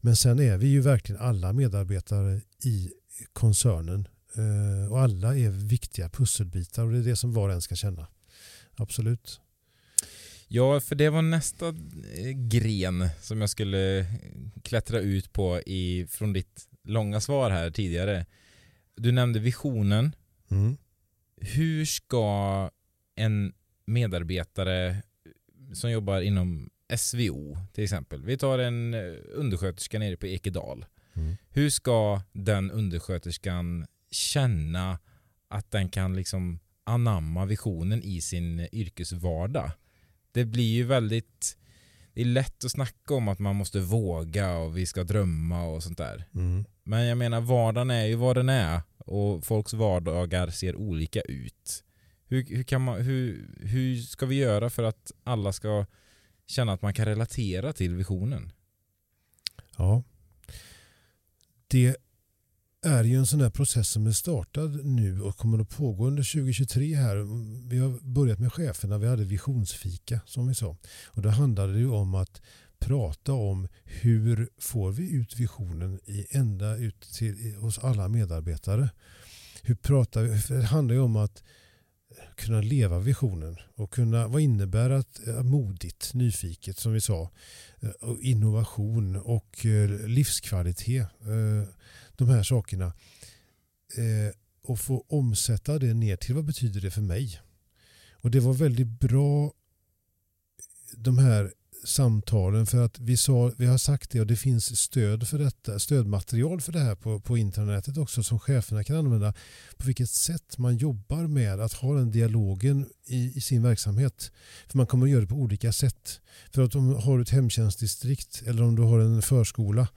Men sen är vi ju verkligen alla medarbetare i koncernen eh, och alla är viktiga pusselbitar och det är det som var och en ska känna. Absolut. Ja, för det var nästa eh, gren som jag skulle klättra ut på i, från ditt långa svar här tidigare. Du nämnde visionen. Mm. Hur ska en medarbetare som jobbar inom SVO till exempel. Vi tar en eh, undersköterska nere på Ekedal. Mm. Hur ska den undersköterskan känna att den kan liksom anamma visionen i sin yrkesvardag? Det blir ju väldigt det är lätt att snacka om att man måste våga och vi ska drömma och sånt där. Mm. Men jag menar vardagen är ju vad den är och folks vardagar ser olika ut. Hur, hur, kan man, hur, hur ska vi göra för att alla ska känna att man kan relatera till visionen? Ja. Det är ju en sån där process som är startad nu och kommer att pågå under 2023 här. Vi har börjat med cheferna, vi hade visionsfika som vi sa. Och då handlade det ju om att prata om hur får vi ut visionen i ända ut till, hos alla medarbetare. Hur pratar vi? Det handlar ju om att kunna leva visionen och kunna, vad innebär att eh, modigt, nyfiket som vi sa, eh, och innovation och eh, livskvalitet. De här sakerna. Och få omsätta det ner till vad betyder det för mig. Och det var väldigt bra de här samtalen för att vi, sa, vi har sagt det och det finns stöd för detta, stödmaterial för det här på, på internetet också som cheferna kan använda. På vilket sätt man jobbar med att ha den dialogen i, i sin verksamhet. För man kommer att göra det på olika sätt. För att om du har ett hemtjänstdistrikt eller om du har en förskola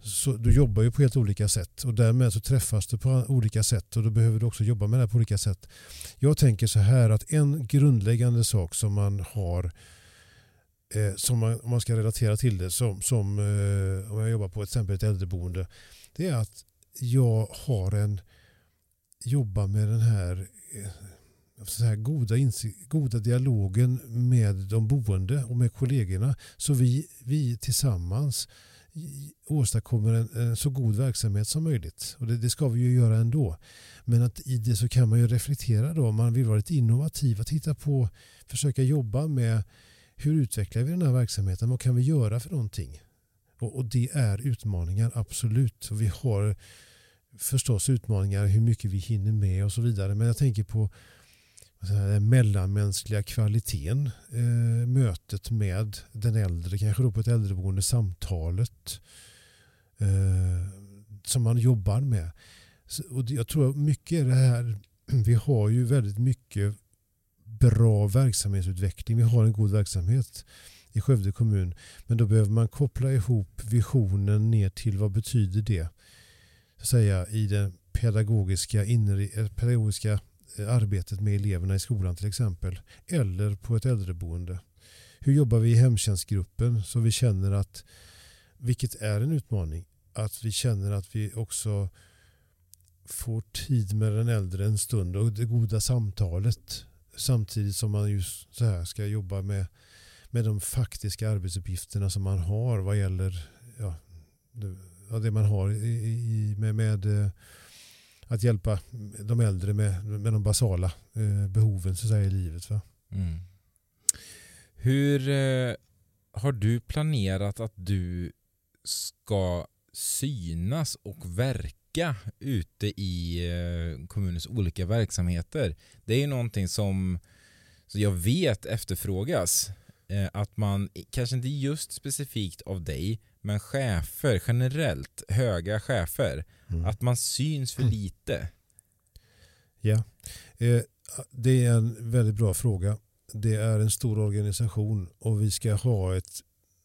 så du jobbar ju på helt olika sätt och därmed så träffas du på olika sätt och då behöver du också jobba med det på olika sätt. Jag tänker så här att en grundläggande sak som man har eh, som man, om man ska relatera till det som, som eh, om jag jobbar på ett exempel ett äldreboende det är att jag har en jobbar med den här, eh, så här goda, goda dialogen med de boende och med kollegorna så vi, vi tillsammans åstadkommer en, en, så god verksamhet som möjligt. Och det, det, ska vi ju göra ändå. Men att i det så kan man ju reflektera då. Man vill vara lite innovativ Att titta på, försöka jobba med hur utvecklar vi den här verksamheten? Vad kan vi göra för någonting? Och, och det är utmaningar, absolut. Och vi har förstås utmaningar hur mycket vi hinner med och så vidare. Men jag tänker på den mellanmänskliga kvaliteten. Eh, mötet med den äldre, kanske då på ett äldreboende, samtalet eh, som man jobbar med. Så, och jag tror mycket är det här, vi har ju väldigt mycket bra verksamhetsutveckling. Vi har en god verksamhet i Skövde kommun. Men då behöver man koppla ihop visionen ner till vad betyder det så säga, i det pedagogiska, inre, eh, pedagogiska eh, arbetet med eleverna i skolan till exempel. Eller på ett äldreboende. Hur jobbar vi i hemtjänstgruppen så vi känner att, vilket är en utmaning, att vi känner att vi också får tid med den äldre en stund och det goda samtalet samtidigt som man just så här ska jobba med, med de faktiska arbetsuppgifterna som man har vad gäller ja, det, det man har i, i, med, med eh, att hjälpa de äldre med, med de basala eh, behoven så säga, i livet. Va? Mm. Hur eh, har du planerat att du ska synas och verka ute i eh, kommunens olika verksamheter? Det är ju någonting som så jag vet efterfrågas. Eh, att man, kanske inte just specifikt av dig, men chefer generellt, höga chefer, mm. att man syns för mm. lite. Ja, eh, det är en väldigt bra fråga. Det är en stor organisation och vi ska ha ett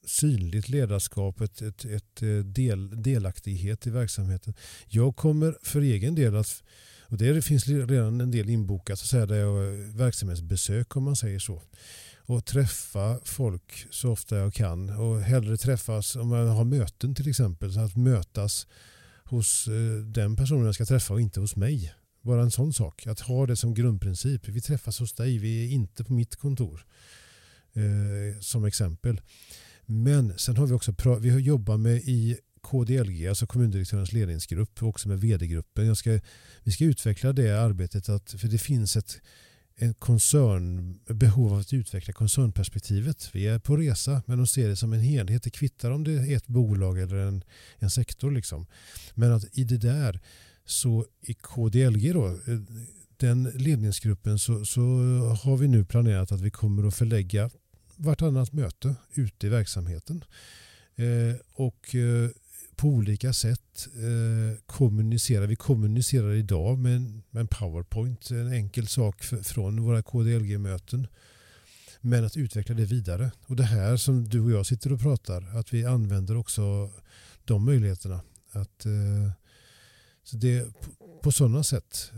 synligt ledarskap, ett, ett, ett eh, del, delaktighet i verksamheten. Jag kommer för egen del att, och det finns redan en del inbokat, så säga, jag, eh, verksamhetsbesök om man säger så och träffa folk så ofta jag kan och hellre träffas om jag har möten till exempel. Så att mötas hos eh, den personen jag ska träffa och inte hos mig. Bara en sån sak. Att ha det som grundprincip. Vi träffas hos dig, vi är inte på mitt kontor. Eh, som exempel. Men sen har vi också vi jobbar med i KDLG, alltså kommundirektörens ledningsgrupp och också med vd-gruppen. vi ska utveckla det arbetet att, för det finns ett en koncern, behov av att utveckla koncernperspektivet. Vi är på resa men de ser det som en helhet. Det kvittar om det är ett bolag eller en, en sektor. Liksom. Men att i det där så i KDLG då, eh, den ledningsgruppen så, så har vi nu planerat att vi kommer att förlägga vartannat möte ute i verksamheten. Eh, och eh, på olika sätt eh, kommunicera. Vi kommunicerar idag med, med en powerpoint, en enkel sak från våra KDLG-möten. Men att utveckla det vidare. Och det här som du och jag sitter och pratar, att vi använder också de möjligheterna. Att, så det, på, på sådana sätt.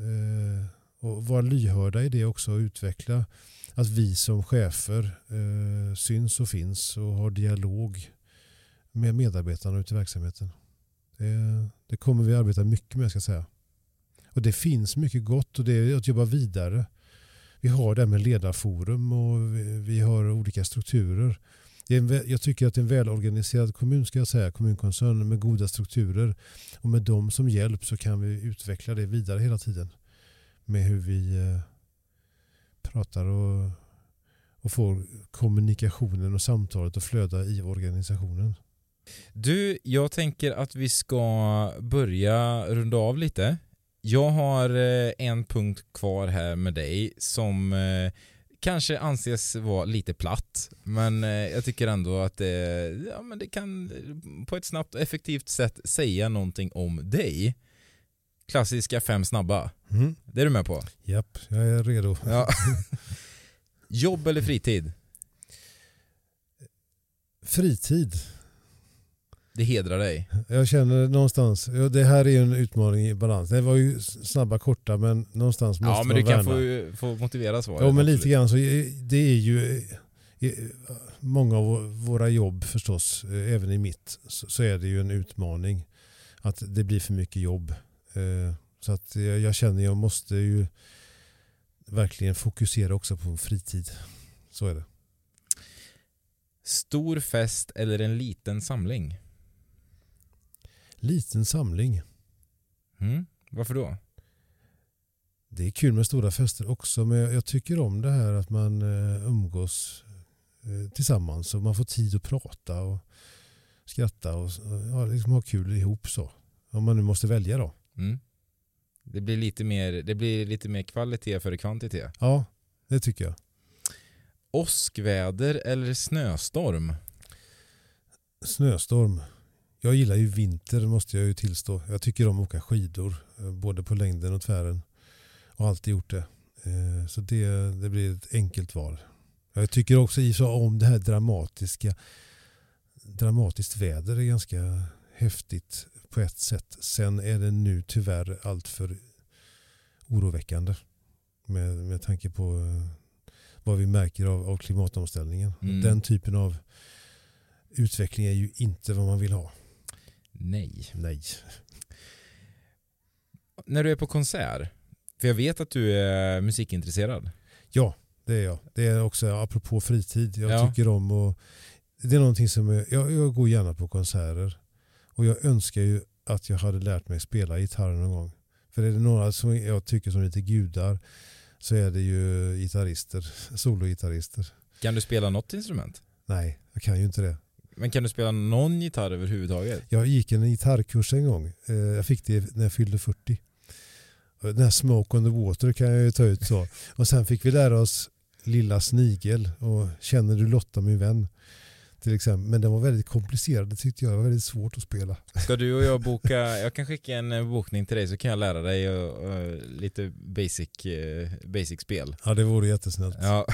Och vara lyhörda i det också och utveckla att vi som chefer eh, syns och finns och har dialog med medarbetarna ute i verksamheten. Det, det kommer vi arbeta mycket med ska jag säga. Och det finns mycket gott och det är att jobba vidare. Vi har det här med ledarforum och vi, vi har olika strukturer. Det är en, jag tycker att det är en välorganiserad kommun ska jag säga, kommunkoncern med goda strukturer. Och med dem som hjälp så kan vi utveckla det vidare hela tiden. Med hur vi eh, pratar och, och får kommunikationen och samtalet att flöda i organisationen. Du, jag tänker att vi ska börja runda av lite. Jag har eh, en punkt kvar här med dig som eh, kanske anses vara lite platt, men eh, jag tycker ändå att det, ja, men det kan på ett snabbt och effektivt sätt säga någonting om dig. Klassiska fem snabba. Mm. Det är du med på? Japp, jag är redo. Ja. Jobb eller fritid? Fritid. Det hedrar dig. Jag känner någonstans, det här är ju en utmaning i balans. Det var ju snabba korta men någonstans måste Ja, men man du kan värna. få, få motivera svaret. Ja men lite absolut. grann så är- det är ju i- många av våra jobb förstås, eh, även i mitt, så är det ju en utmaning att det blir för mycket jobb. Så att jag jag känner jag måste ju verkligen fokusera också på fritid. Så är det. Stor fest eller en liten samling? Liten samling. Mm. Varför då? Det är kul med stora fester också men jag jag tycker om det här att man eh, umgås eh, tillsammans och man får tid att prata och skratta och och, ja, liksom ha kul ihop så. Om man nu måste välja då. Mm. Det, blir lite mer, det blir lite mer kvalitet före kvantitet. Ja, det tycker jag. Åskväder eller snöstorm? Snöstorm. Jag gillar ju vinter måste jag ju tillstå. Jag tycker om att åka skidor. eh, Både på längden och tvären. Och alltid gjort det. Eh, Så det, det blir ett enkelt val. Jag tycker också i så om det här dramatiska. Dramatiskt väder är ganska häftigt på ett sätt. Sen är det nu tyvärr alltför oroväckande. Med, med tanke på eh, vad vi märker av, av klimatomställningen. Mm. Den typen av utveckling är ju inte vad man vill ha. Nej. Nej. När du är på konsert, för jag vet att du är musikintresserad. Ja, det är jag. Det är också apropå fritid. Jag Ja. tycker om och Det är någonting som är, jag, jag går gärna på konserter. Och jag önskar ju att jag hade lärt mig spela gitarr någon gång. För är det några som jag tycker som lite gudar så är det ju gitarrister, sologitarrister. Kan du spela något instrument? Nej, jag kan ju inte det. Men kan du spela någon gitarr överhuvudtaget? Jag gick en gitarrkurs en gång. Eh, Jag fick det när jag fyllde 40. Och Den här Smoke on the Water kan jag ju ta ut så. Och sen fick vi lära oss Lilla Snigel och Känner du Lotta min vän. Till exempel. Men den var väldigt komplicerad det tyckte jag. Det var väldigt svårt att spela. Ska du och jag boka, jag kan skicka en eh, bokning till dig så kan jag lära dig och, och, lite basic, eh, basic spel. Ja det vore jättesnällt. Ja.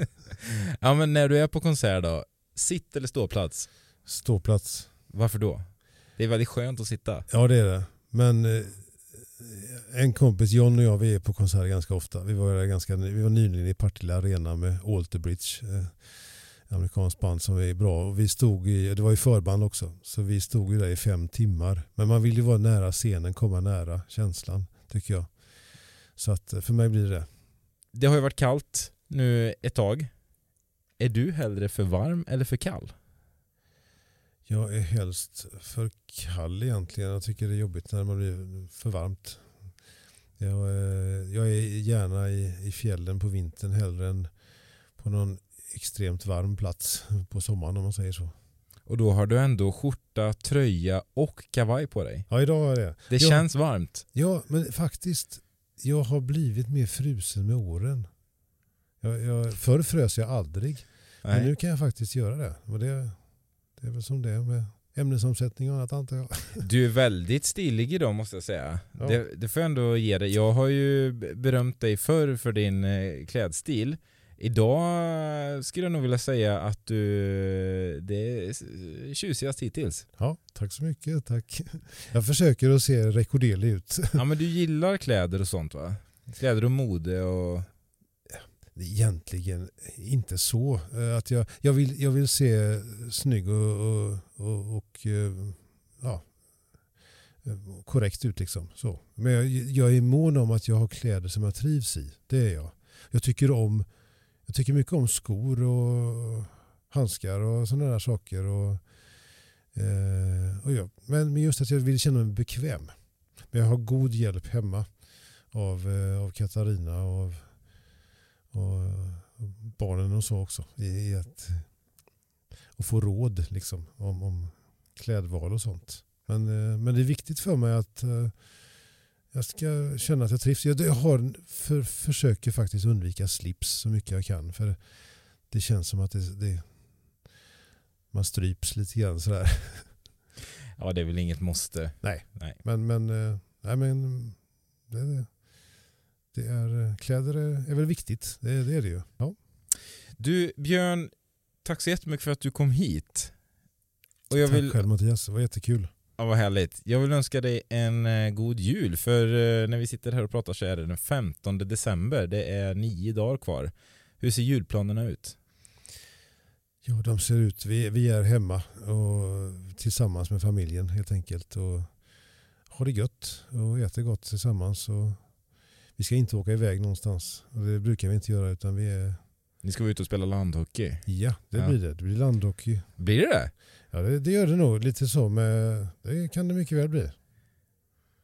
ja men när du är på konsert då, sitt eller ståplats? Ståplats. Varför då? Det är väldigt skönt att sitta. Ja det är det. Men eh, en kompis, John och jag, vi är på konserter ganska ofta. Vi var, ganska, vi var nyligen i Partille Arena med Alter Bridge. Amerikanskt band som är bra. Och vi stod i, det var ju förband också, så vi stod ju där i fem timmar. Men man vill ju vara nära scenen, komma nära känslan, tycker jag. Så att eh, för mig blir det det. Har ju varit kallt nu ett tag. Är du hellre för varm eller för kall? Jag är helst för kall egentligen. Jag tycker det är jobbigt när man blir för varmt. Jag, eh, jag är gärna i, i fjällen på vintern hellre än på någon extremt varm plats på sommaren om man säger så. Och då har du ändå skjorta, tröja och kavaj på dig. Ja, idag har jag det. Det Ja. känns varmt. Ja, men faktiskt. Jag har blivit mer frusen med åren. Jag, jag, förr frös jag aldrig. Men Nej. nu kan jag faktiskt göra det. Och det, det är väl som det är med ämnesomsättning och annat antar jag. Du är väldigt stilig idag måste jag säga. Ja. Det, det får jag ändå ge dig. Jag har ju berömt dig förr för din eh, klädstil. Idag skulle jag nog vilja säga att du det är tjusigast hittills. Ja, tack så mycket. Tack. Jag försöker att se rekorderlig ut. Ja men du gillar kläder och sånt va? Kläder och mode och... Egentligen inte så. Eh, Att jag, jag, vill, jag vill se snygg och, och, och, och eh, ja, eh, korrekt ut. Liksom. Så. Men jag, jag är mån om att jag har kläder som jag trivs i. Det är jag. Jag tycker, om, jag tycker mycket om skor och handskar och sådana där saker. Och, eh, och ja. men, men just att jag vill känna mig bekväm. Men jag har god hjälp hemma av, eh, av Katarina och av och barnen och så också. I, i att, och få råd liksom, om, om klädval och sånt. Men, eh, men det är viktigt för mig att eh, jag ska känna att jag trivs. Jag, har, för, försöker faktiskt undvika slips så mycket jag kan. För det känns som att det, det, man stryps lite grann sådär. Ja, det är väl inget måste. Nej. Nej. Men, men, eh, nej, men det, det är, kläder är, är väl viktigt. Det, det är det ju. Ja. Du, Björn, tack så jättemycket för att du kom hit. Och jag Tack vill, själv Mattias, det var jättekul. Ja, vad härligt. Jag vill önska dig en eh, god jul, för eh, när vi sitter här och pratar så är det den 15 december. Det är nio dagar kvar. Hur ser julplanerna ut? Ja, de ser ut, vi, vi är hemma och tillsammans med familjen helt enkelt och har det gött och äter gott tillsammans. Och vi ska inte åka iväg någonstans och det brukar vi inte göra utan vi är, Ni ska vara ute och spela landhockey. ja det Ja. blir det. Det blir landhockey. Blir det det? Ja det, det gör det nog lite så med, det kan det mycket väl bli.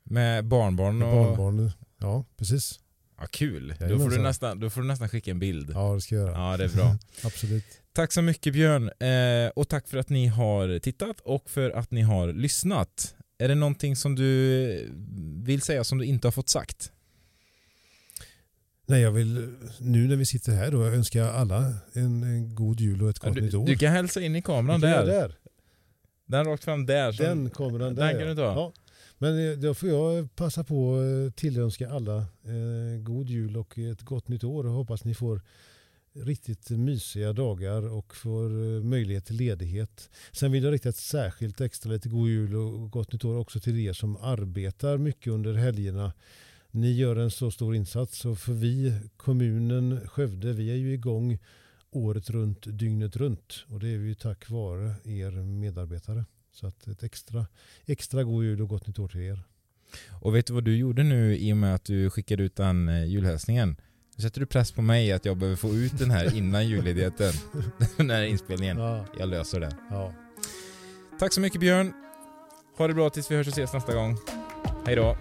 Med barnbarn Med och... barnbarn. Ja, precis. Ja, kul. Då får, du nästan, då får du nästan skicka en bild. Ja, Ja det ska jag göra. det är bra. Absolut. Tack så mycket Björn. Eh, och tack för att ni har tittat och för att ni har lyssnat. Är det någonting som du vill säga som du inte har fått sagt? Nej jag vill, nu när vi sitter här då, önskar jag alla en, en god jul och ett Ja, gott du, nytt år. du kan hälsa in i kameran där. där. Den rakt fram där. som- Den kameran där Den kan ja. du ta. Ja. Men eh, då får jag passa på att tillönska alla eh, god jul och ett gott nytt år och hoppas ni får riktigt mysiga dagar och får eh, möjlighet till ledighet. Sen vill jag rikta ett särskilt extra lite god jul och gott nytt år också till er som arbetar mycket under helgerna. Ni gör en så stor insats och för vi, kommunen Skövde, vi är ju igång året runt, dygnet runt och det är ju tack vare er medarbetare. Så att ett extra, extra god jul och gott nytt år till er. Och vet du vad du gjorde nu i och med att du skickade ut den eh, julhälsningen? Nu sätter du press på mig att jag behöver få ut den här innan julledigheten. den här inspelningen. Ja, Jag löser det. ja. Tack så mycket Björn. Ha det bra tills vi hörs och ses nästa gång. Hej då.